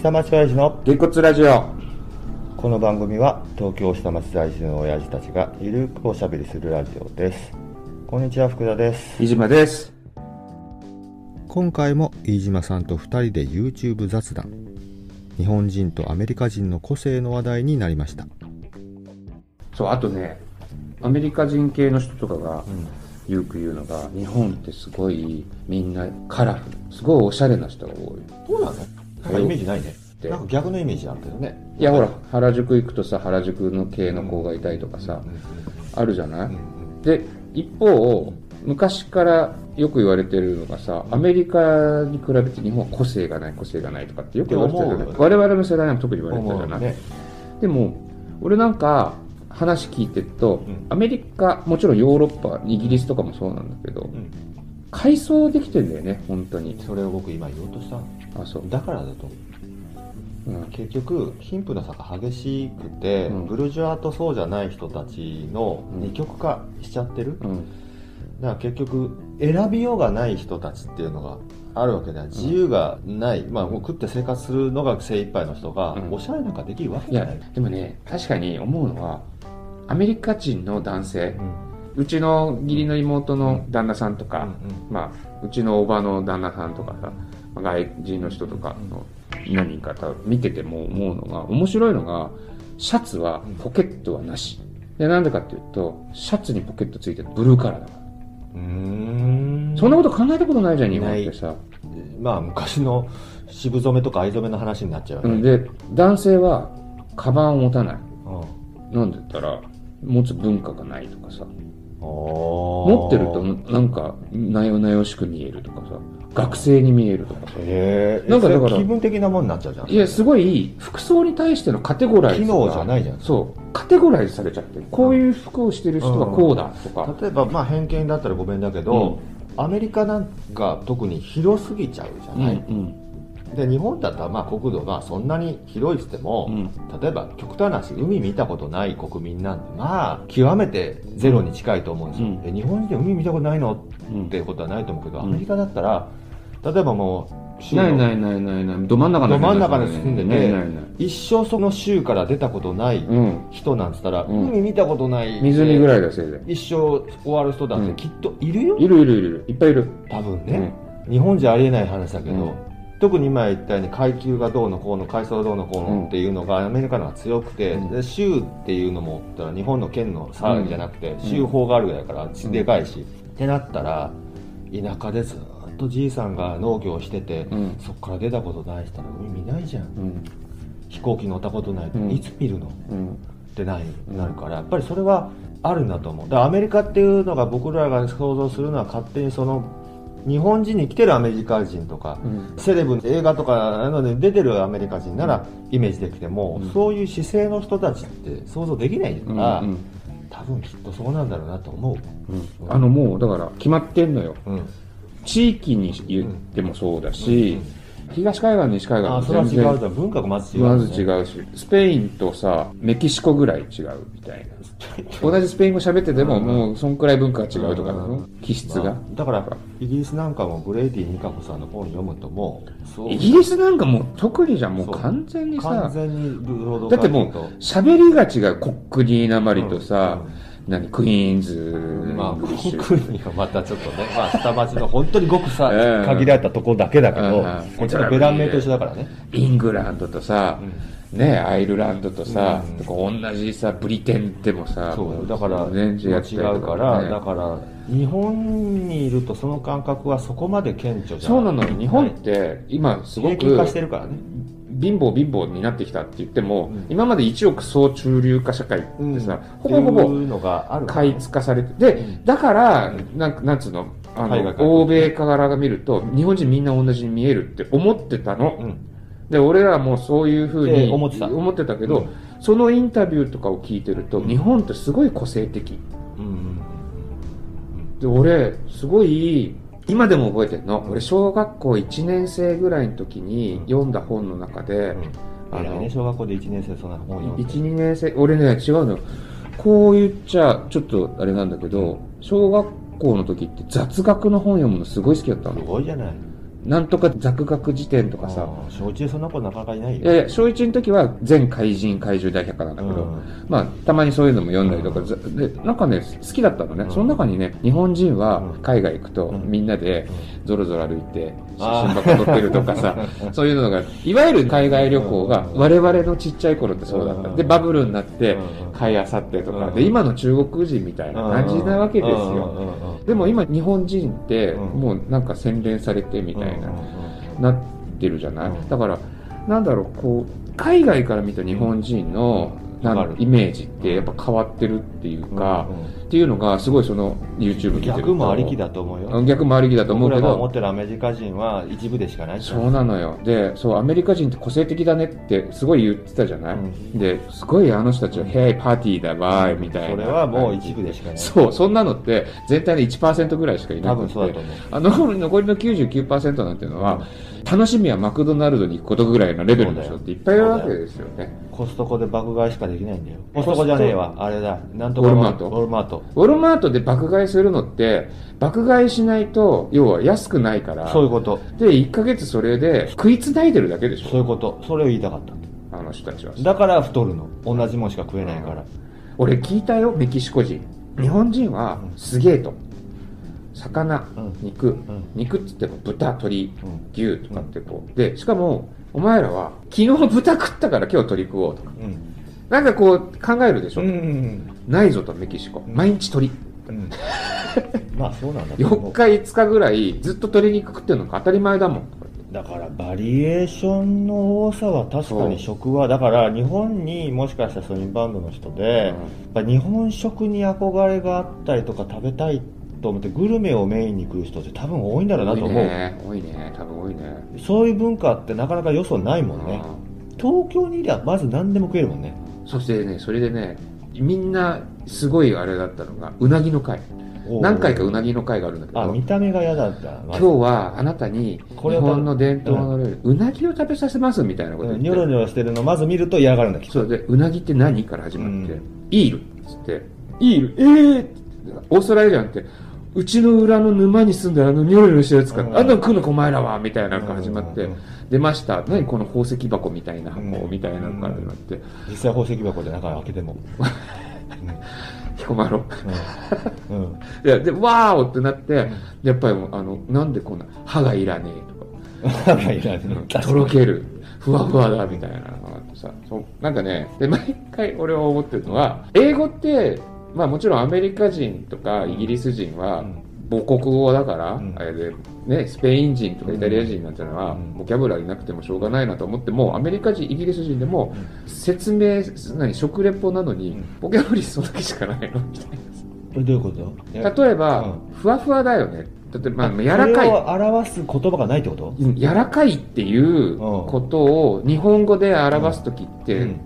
下町親父のげっこつラジオ。この番組は東京下町在住の親父たちがゆるくおしゃべりするラジオです。こんにちは福田です。飯島です。今回も飯島さんと2人で YouTube 雑談。日本人とアメリカ人の個性の話題になりました。そうあとねアメリカ人系の人とかがよく言うのが、日本ってすごいみんなカラフル。すごいおしゃれな人が多い。そうなの？なんかイメージないね。でなんか逆のイメージあるけどね。いやほら原宿行くとさ原宿の系の子がいたりとかさ、あるじゃない、で一方昔からよく言われてるのがさアメリカに比べて日本は個性がない個性がないとかってよく言われてるじゃない？って思我々の世代なんか特に言われてたじゃない、ね。でも俺なんか話聞いてると、ん。アメリカもちろんヨーロッパイギリスとかもそうなんだけど、ん。改装できてんだよね本当に。それを僕今言おうとしたのあそう、だからだと思う。うん、結局貧富の差が激しくて、うん。ブルジョアとそうじゃない人たちのうん。二極化しちゃってる、だかうんら結局選びようがない人たちっていうのがあるわけで自由がない、まあもう食って生活するのが精一杯の人が、うん。おしゃれなんかできるわけじゃない、でもね確かに思うのはアメリカ人の男性うちの義理の妹の旦那さんとか、うんまあ、うちのおばの旦那さんとかさ、まあ外人の人とかの何人かと見てても思うのが、面白いのが、シャツはポケットはなし。で、なんでかっていうと、シャツにポケットついてるブルーカラーだから。うーんそんなこと考えたことないじゃん、日本ってさ。まあ昔の渋染めとか藍染めの話になっちゃうよね、うん、で、男性は、カバンを持たない。うんなんで言ったら、持つ文化がないとかさ。持持ってると、なんか、なよなよしく見えるとかさ。学生に見えるとかさ。へえなんかだから気分的なもんになっちゃうじゃんいや、すごい、服装に対してのカテゴライズが機能じゃないじゃんそう。カテゴライズされちゃってる。こういう服をしてる人はこうだとか。例えばまあ偏見だったらごめんだけど、アメリカなんか特に広すぎちゃうじゃうん、うない、ん。で日本だったらまあ国土がそんなに広いっつっても、うん例えば極端な話海見たことない国民なんてまあ極めてゼロに近いと思うんですよ、うんえ日本人で海見たことないのうんっていうことはないと思うけど、うんアメリカだったら例えばもうないないないないない。ど真ん中ど真ん中に住んでて。一生その州から出たことないうん。人なんつったら、うん海見たことない湖ぐらいだ、せいぜ一生終わる人だってきっといるよ、い。いるいるいる。いっぱいいる。多分ね、日本じゃありえない話だけど、うん特に今言ったように階級がどうのこうの階層がどうのこうのっていうのがアメリカの方が強くて、うん。で州っていうのも日本の県の騒ぎじゃなくて、ん州法があるぐらいだからでかいし、ってなったら田舎でずっとじいさんが農業してて、うん。そこから出たことない人は海見ないじゃん。うん。飛行機乗ったことないと、うん。いつ見るの？うん。ってないなるからやっぱりそれはあるんだと思う。だからアメリカっていうのが僕らが想像するのは勝手にその日本人に来てるアメリカ人とか、うん。セレブ映画とかなので出てるアメリカ人ならイメージできても、うん。そういう姿勢の人たちって想像できないかうん。ら、うん。多分きっとそうなんだろうなと思う、うん。あのもう、だから決まってんのよ。うん、地域に言ってもそうだし、東海岸、西海岸もあそれは違うじゃん。文化がまず違う、まず違うし、スペインとさ、メキシコぐらい違うみたいな。同じスペイン語喋ってても、うん。もうそんくらい文化が違うとかうん、気質が？まあ。だからイギリスなんかもブレイディ・ミカコさんの本読むともう。イギリスなんかもう特にじゃん、もう完全に完さ、全にだってもうと。喋りが違う、コックニーなまりとさ、何、 Queen's、まあ、 English 僕にはまたちょっとね、まあ、下町の本当にごくさ、ええ限られたとこだけだけどうん、こっちのべらんめえと一緒だからね。イングランドとさ、ね、アイルランドとさ、うん。とか同じさ、ブリテンでもさ、そう、だから、全然違うから、ねだから、日本にいるとその感覚はそこまで顕著じゃそうなのよ。日本っはいて、今すごく、平均化してるからね。貧乏貧乏になってきたって言っても、うん。今まで一億総中流化社会ってさ、ほぼほぼいうのがあるかされて、で、うん。だからう、なんなんつうの、あの、欧米から見ると、日本人みんな同じに見えるって思ってたの。うん。で、俺らもそういうふうでに思ってたけど、うん。そのインタビューとかを聞いてると、うん。日本ってすごい個性的。うんうん。で、俺、すごい、今でも覚えてるの？俺、小学校1年生ぐらいの時に読んだ本の中で、うんあのね、小学校で1年生そんな本読んで1、2年生、俺ね、違うのよ。こう言っちゃ、ちょっとあれなんだけど、小学校の時って雑学の本読むのすごい好きだったすの。ごいじゃない。なんとか雑学辞典とかさ、小一でそんな子なかなかいないよ。いやいや、小1の時は全怪人怪獣大百科なんだけど、うん。まあ、たまにそういうのも読んだりとか、ざで、なんかね、好きだったのね。うん。その中にね、日本人はうん。海外行くと、うん。みんなでゾロゾロ歩いて、写あー真箱撮ってるとかさ、そういうのが、いわゆる海外旅行が、我々のちっちゃい頃ってそうだった。うん。で、バブルになってうん、買いあさってとか、うん。で、今の中国人みたいな感じなわけですよ。でも今、日本人って、うん。もうなんか洗練されてみたいな。なってるじゃない、うん。だからなんだろうこう海外から見た日本人の、なんイメージってやっぱ変わってるっていうか、うん。うんっていうのがすごいその YouTube 見て逆もありきだと思うよ。逆もありきだと思うけ僕らが思っどてるアメリカ人は一部でしかない。そうなのよ。でそうアメリカ人って個性的だねってすごい言ってたじゃない、うん。ですごいあの人たちは「ヘイパーティーだわーい」みたいな。それはもう一部でしかない。そうそんなのって全体の1%ぐらいしかいな多くて分そうだと思う。あの残りの99%なんていうのは、楽しみはマクドナルドに行くことぐらいのレベルの人っていっぱいいるわけですよね。コストコで爆買いしかできないんだよ。コストコじゃねえわ。あれだ。なんとか。ウォルマート。ウォルマートウォルマートで爆買いするのって、爆買いしないと、要は安くないから、そういうこと。で、1ヶ月それで食いつないでるだけでしょ、そういうこと。それを言いたかっあの人たちは。ただから太るの。同じもんしか食えないから。俺聞いたよ、メキシコ人。日本人はすげえと。魚、うん。肉、ん。肉っつっても豚、鶏、うん。牛とかってこう。で、しかも、お前らは、昨日豚食ったから今日鶏食おうとか。うんなんかこう考えるでしょ、うんないぞとメキシコ。毎日鳥。うんまあそうなんだと思4う日5日ぐらいずっと鶏肉食ってるのが当たり前だもん。だからバリエーションの多さは確かに食はだから日本にもしかしたらそういうインバウンドの人で、やっぱ日本食に憧れがあったりとか食べたいと思ってグルメをメインに来る人って多分多いんだろうなと思う、ね。多いね。多分多いね。そういう文化ってなかなかよそないもんねう東京にいりゃまず何でも食えるもんねんそしてね、それでね、みんなすごいあれだったのが、うなぎの会。何回かうなぎの会があるんだけど、あ見た目が嫌だった。今日はあなたに日本の伝統の料理、うなぎを食べさせますみたいなこと。ニョロニョロしてるのまず見ると嫌がるんだそうで、うなぎって何から始まって、うん。イールっつって、イール、えーって言ってオーストラリアンって、うちの裏の沼に住んでるあのニョロニョロしてるやつか、うん。あんなの食うのかお前らはみたいなのが始まって、うん。出ました。何この宝石箱みたいな箱、うん。みたいなのから始まって、実際宝石箱で中開けても。彦摩呂。うん、うん。いや、で、わーおってなって、やっぱりもう、あの、なんでこんな、歯がいらねえとか、歯がいらないとろける、ふわふわだみたいなのがあってさ、そうなんかね、で、毎回俺は思ってるのは、英語って、まあもちろんアメリカ人とかイギリス人はうん。母国語だから、うん。あれで、ね、スペイン人とかイタリア人なんてのは、うん。ボキャブラリーなくてもしょうがないなと思っても、アメリカ人、イギリス人でも、説明、何、食レポなのにうん、ボキャブラリーそんだけしかないの。みたいな。これどういうこと？例えば、うん。ふわふわだよね。例えば、まあ、柔らかい。表す言葉がないってこと？うん。柔らかいっていうことを日本語で表すときって、うん。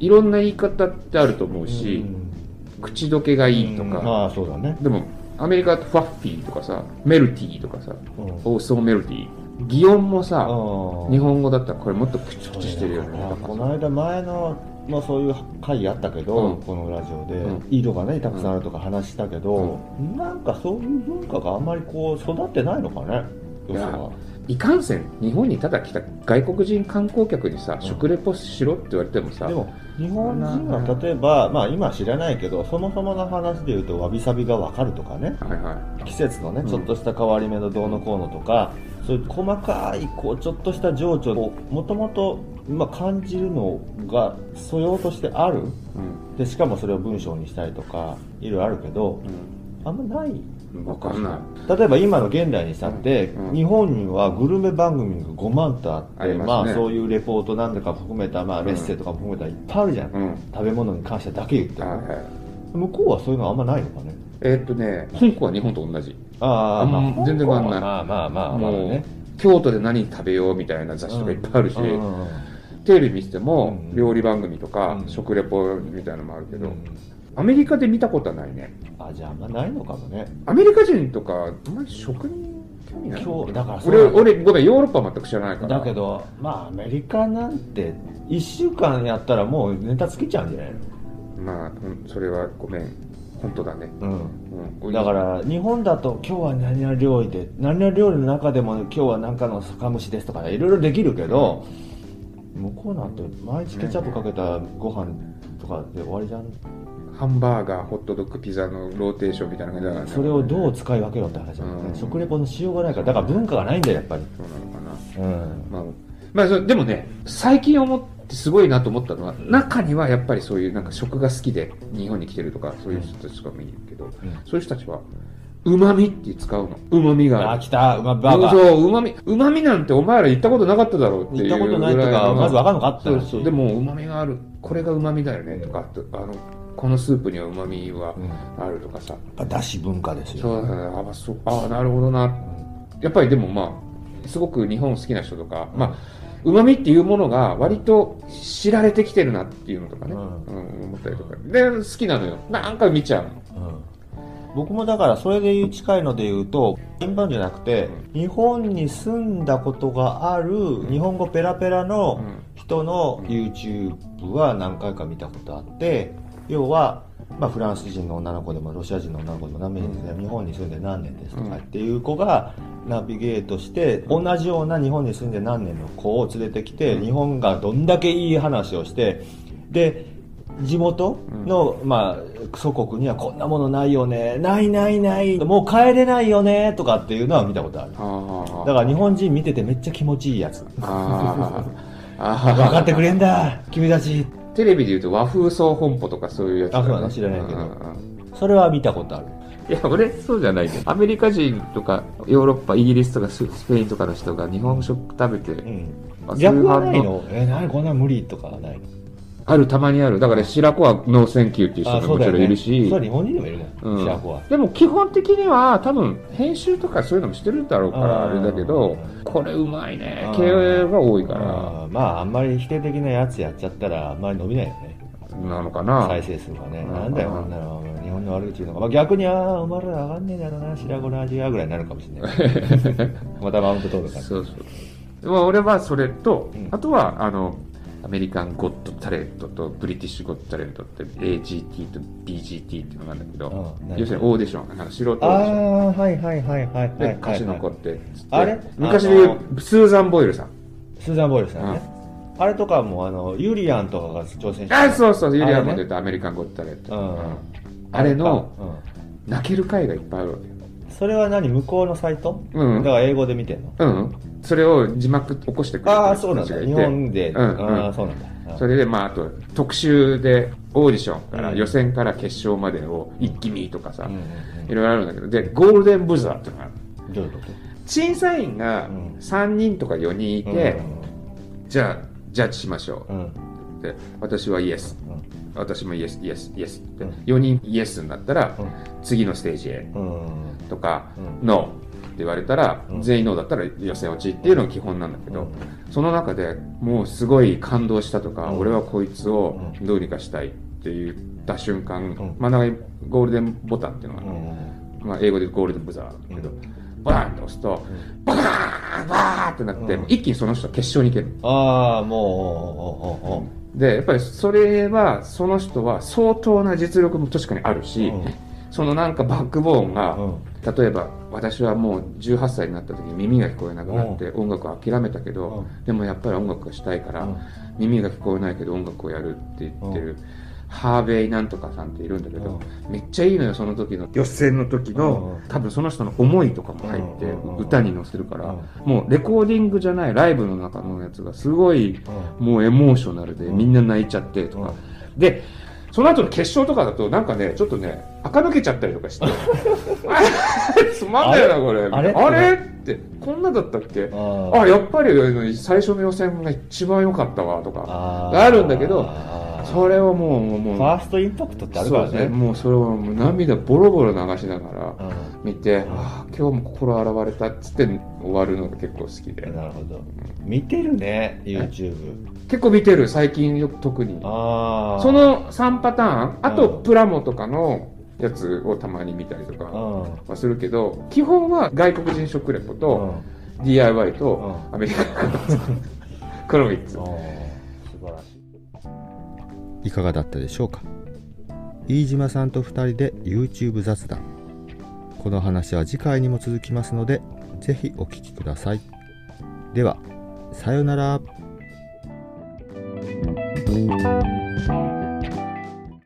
いろんな言い方ってあると思うし、口どけがいいとか、ああそうだね。でもアメリカだとファッフィーとかさメルティーとかさうん。オーソーメルティー。擬音もさ、日本語だったらこれもっとプチプチしてるよね。この間前のまあそういう会あったけど、うん。このラジオで、うん。色がねたくさんあるとか話したけど、なんかそういう文化があんまりこう育ってないのかねよそはいかんせん日本にただ来た外国人観光客にさ、ん。食レポしろって言われてもさでも日本人は例えばまあ今は知らないけどそもそもの話で言うとわびさびがわかるとかね。はいは季節のねうん。ちょっとした変わり目のどうのこうのとか、そういう細かいこうちょっとした情緒をもともとまあ感じるのが素養としてある。い、うん。でしかもそれを文章にしたりとかいろいろあるけどあんまないうん、分かんない。例えば今の現代にしたって、うん。うん日本にはグルメ番組が5万とあってね。まあそういうレポートなんだか含めた、まあ、うん。メッセとかも含めたいっぱいあるじゃん、うん。食べ物に関してだけ言っても。はいはい。向こうはそういうのあんまないのかね。えーっとね香港は日本と同じ。ああんま全然変わんない。まあまあまあまあね。京都で何食べようみたいな雑誌とかいっぱいあるし、テレビ見ててもうん料理番組とかうん。食レポみたいなのもあるけど、うんアメリカで見たことはないね。あじゃああんまないのかもね。アメリカ人とかあんまり食に興味ない。今日だから俺俺ごめんヨーロッパは全く知らないから。だけどまあアメリカなんて1週間やったらもうネタ尽きちゃうんじゃないの？まあうんそれはごめん。本当だね、うん。うん、だから日本だと今日は何々料理で何々料理の中でも今日は何かの酒蒸しですとかいろいろできるけど、向こうなんて毎日ケチャップかけたご飯とかで終わりじゃん。ハンバーガーホットドッグピザのローテーションみたいな感じだからね。それをどう使い分けろって話だもんね、うん。食レポのしようがないからだから文化がないんだよやっぱり。そうなのかな。うん。まあ、まあ、そでもね、最近思ってすごいなと思ったのは、中にはやっぱりそういうなんか食が好きで日本に来てるとか、そういう人たちとかもいるけど、そういう人たちは、うまみって使うの。うまみがあある。来たうまバーガーそう、うまみ、うまみなんてお前ら言ったことなかっただろうっていう言ったことないとかぐらのまずわかんのかって話そうそう。でも、うまみがある。これがうまみだよねとか、あの、このスープにはうまみはあるとかさ。だし文化ですよそうだね、あ、まあそうあなるほどな。やっぱりでもまあ、すごく日本好きな人とか、まあ、うまみっていうものが割と知られてきてるなっていうのとかね、ううん思ったりとか。で、好きなのよ。なんか見ちゃうの。うん僕もだからそれで近いので言うとインバウンドじゃなくて日本に住んだことがある日本語ペラペラの人の YouTube は何回か見たことあって要は、まあ、フランス人の女の子でもロシア人の女の子でも何年ですね日本に住んで何年ですとかっていう子がナビゲートして同じような日本に住んで何年の子を連れてきて日本がどんだけいい話をしてで地元の、まあ、祖国にはこんなものないよね。ないないない。もう帰れないよね。とかっていうのは見たことある。あだから日本人見ててめっちゃ気持ちいいやつ。あ ああ分かってくれんだ。君たち。テレビで言うと和風総本舗とかそういうやつあそうなの？知らないけど。うんうんそれは見たことある。いや、俺、そうじゃないけど、アメリカ人とか、ヨーロッパ、イギリスとかススペインとかの人が日本食食べて、うん。あ逆はないいうの？え何こんなん無理とかはないの？ある、たまにある。だから、白子は no thank you っていう人あがもちろんいるし、そう日本人でもいるもん、うん。白子は。でも基本的には多分編集とかそういうのもしてるだろうからあれだけどこれうまいね。あー系が多いから。まああんまり否定的なやつやっちゃったらあんまり伸びないよね。なのかな。再生数がね、うん。なんだよ、こんなの、日本の悪口言うのが、まあ、逆に、ああ、お前ら上がんねえだろうな、白子の味がぐらいになるかもしれない。またマウント取るから。そうそう。でも俺はそれと、うん。あとはあのアメリカンゴッドタレントとブリティッシュゴッドタレントって AGT と BGT っていうのがあるんだけど、要するにオーディションなんか素人オーデあィション。あ、はいはいはいはいはい。での子って、あれ？昔で言うスーザン・ボイルさん。スーザン・ボイルさんね。あれとかも、あの、ユリアンとかが挑戦してあそうそうユリアンも出たアメリカンゴッドタレント、うん。あれのうん。泣ける回がいっぱいあるわけよ。それは何？向こうのサイト？うん。だから英語で見てんの？うんそれを字幕起こしてくれてるああ、そうなんだ。日本で。うんうん。ああ、そうなんだ。うんそれで、まあ、あと、特集で、オーディションから、うん。予選から決勝までを一気見とかさ、いろいろあるんだけど、で、ゴールデンブザーっていうのがある。どういうこと？審査員がうん。3人とか4人いて、じゃあ、ジャッジしましょう。んうん。で、私はイエス。うん。私もイエス、イエス、イエスって、うん。4人イエスになったら、うん。次のステージへうん。とか、うん。ノーって言われたら、うん。全員ノーだったら予選落ちっていうのが基本なんだけど、うん。その中でもうすごい感動したとか、うん。俺はこいつをどうにかしたいって言った瞬間、ん。真ん中にゴールデンボタンっていうのが、うん。まあ、英語でゴールデンブザーだけど、うん。バーンって押すと、バーンバーンってなって、うん。一気にその人は決勝に行ける。ああ、もうおうおうおうおう。で、やっぱりそれは、その人は相当な実力も確かにあるし、うんそのなんかバックボーンが、うん。例えば私はもう18歳になった時に耳が聞こえなくなって音楽を諦めたけど、でもやっぱり音楽がしたいから、うん。耳が聞こえないけど音楽をやるって言ってる、ハーベイなんとかさんっているんだけど、めっちゃいいのよその時の。予選の時の、うん。多分その人の思いとかも入ってうん。歌に乗せるから、うもうレコーディングじゃないライブの中のやつがすごいうん。もうエモーショナルでうんみんな泣いちゃってとか、でその後の決勝とかだとなんかねちょっとね垢抜けちゃったりとかして。あ れつまんないなこれ。あれ？あれ？って。こんなだったっけ？あー。あやっぱり最初の予選が一番良かったわとか。あるんだけどそれをもうもうファーストインパクトってあるからそうですね。もうそれをもう涙ボロボロ流しながらう見て、ああ今日も心洗われたっつって終わるのが結構好きで。んなるほど。見てるね YouTube 結構見てる最近よく特に。ああその3パターンあとうんプラモとかのやつをたまに見たりとかうん。はするけど基本は外国人食レポと DIY とうアメリカンこの3つ。素晴らしいかがだったでしょうか？飯島さんと2人で YouTube 雑談。この話は次回にも続きますので是非お聴きください。ではさようなら。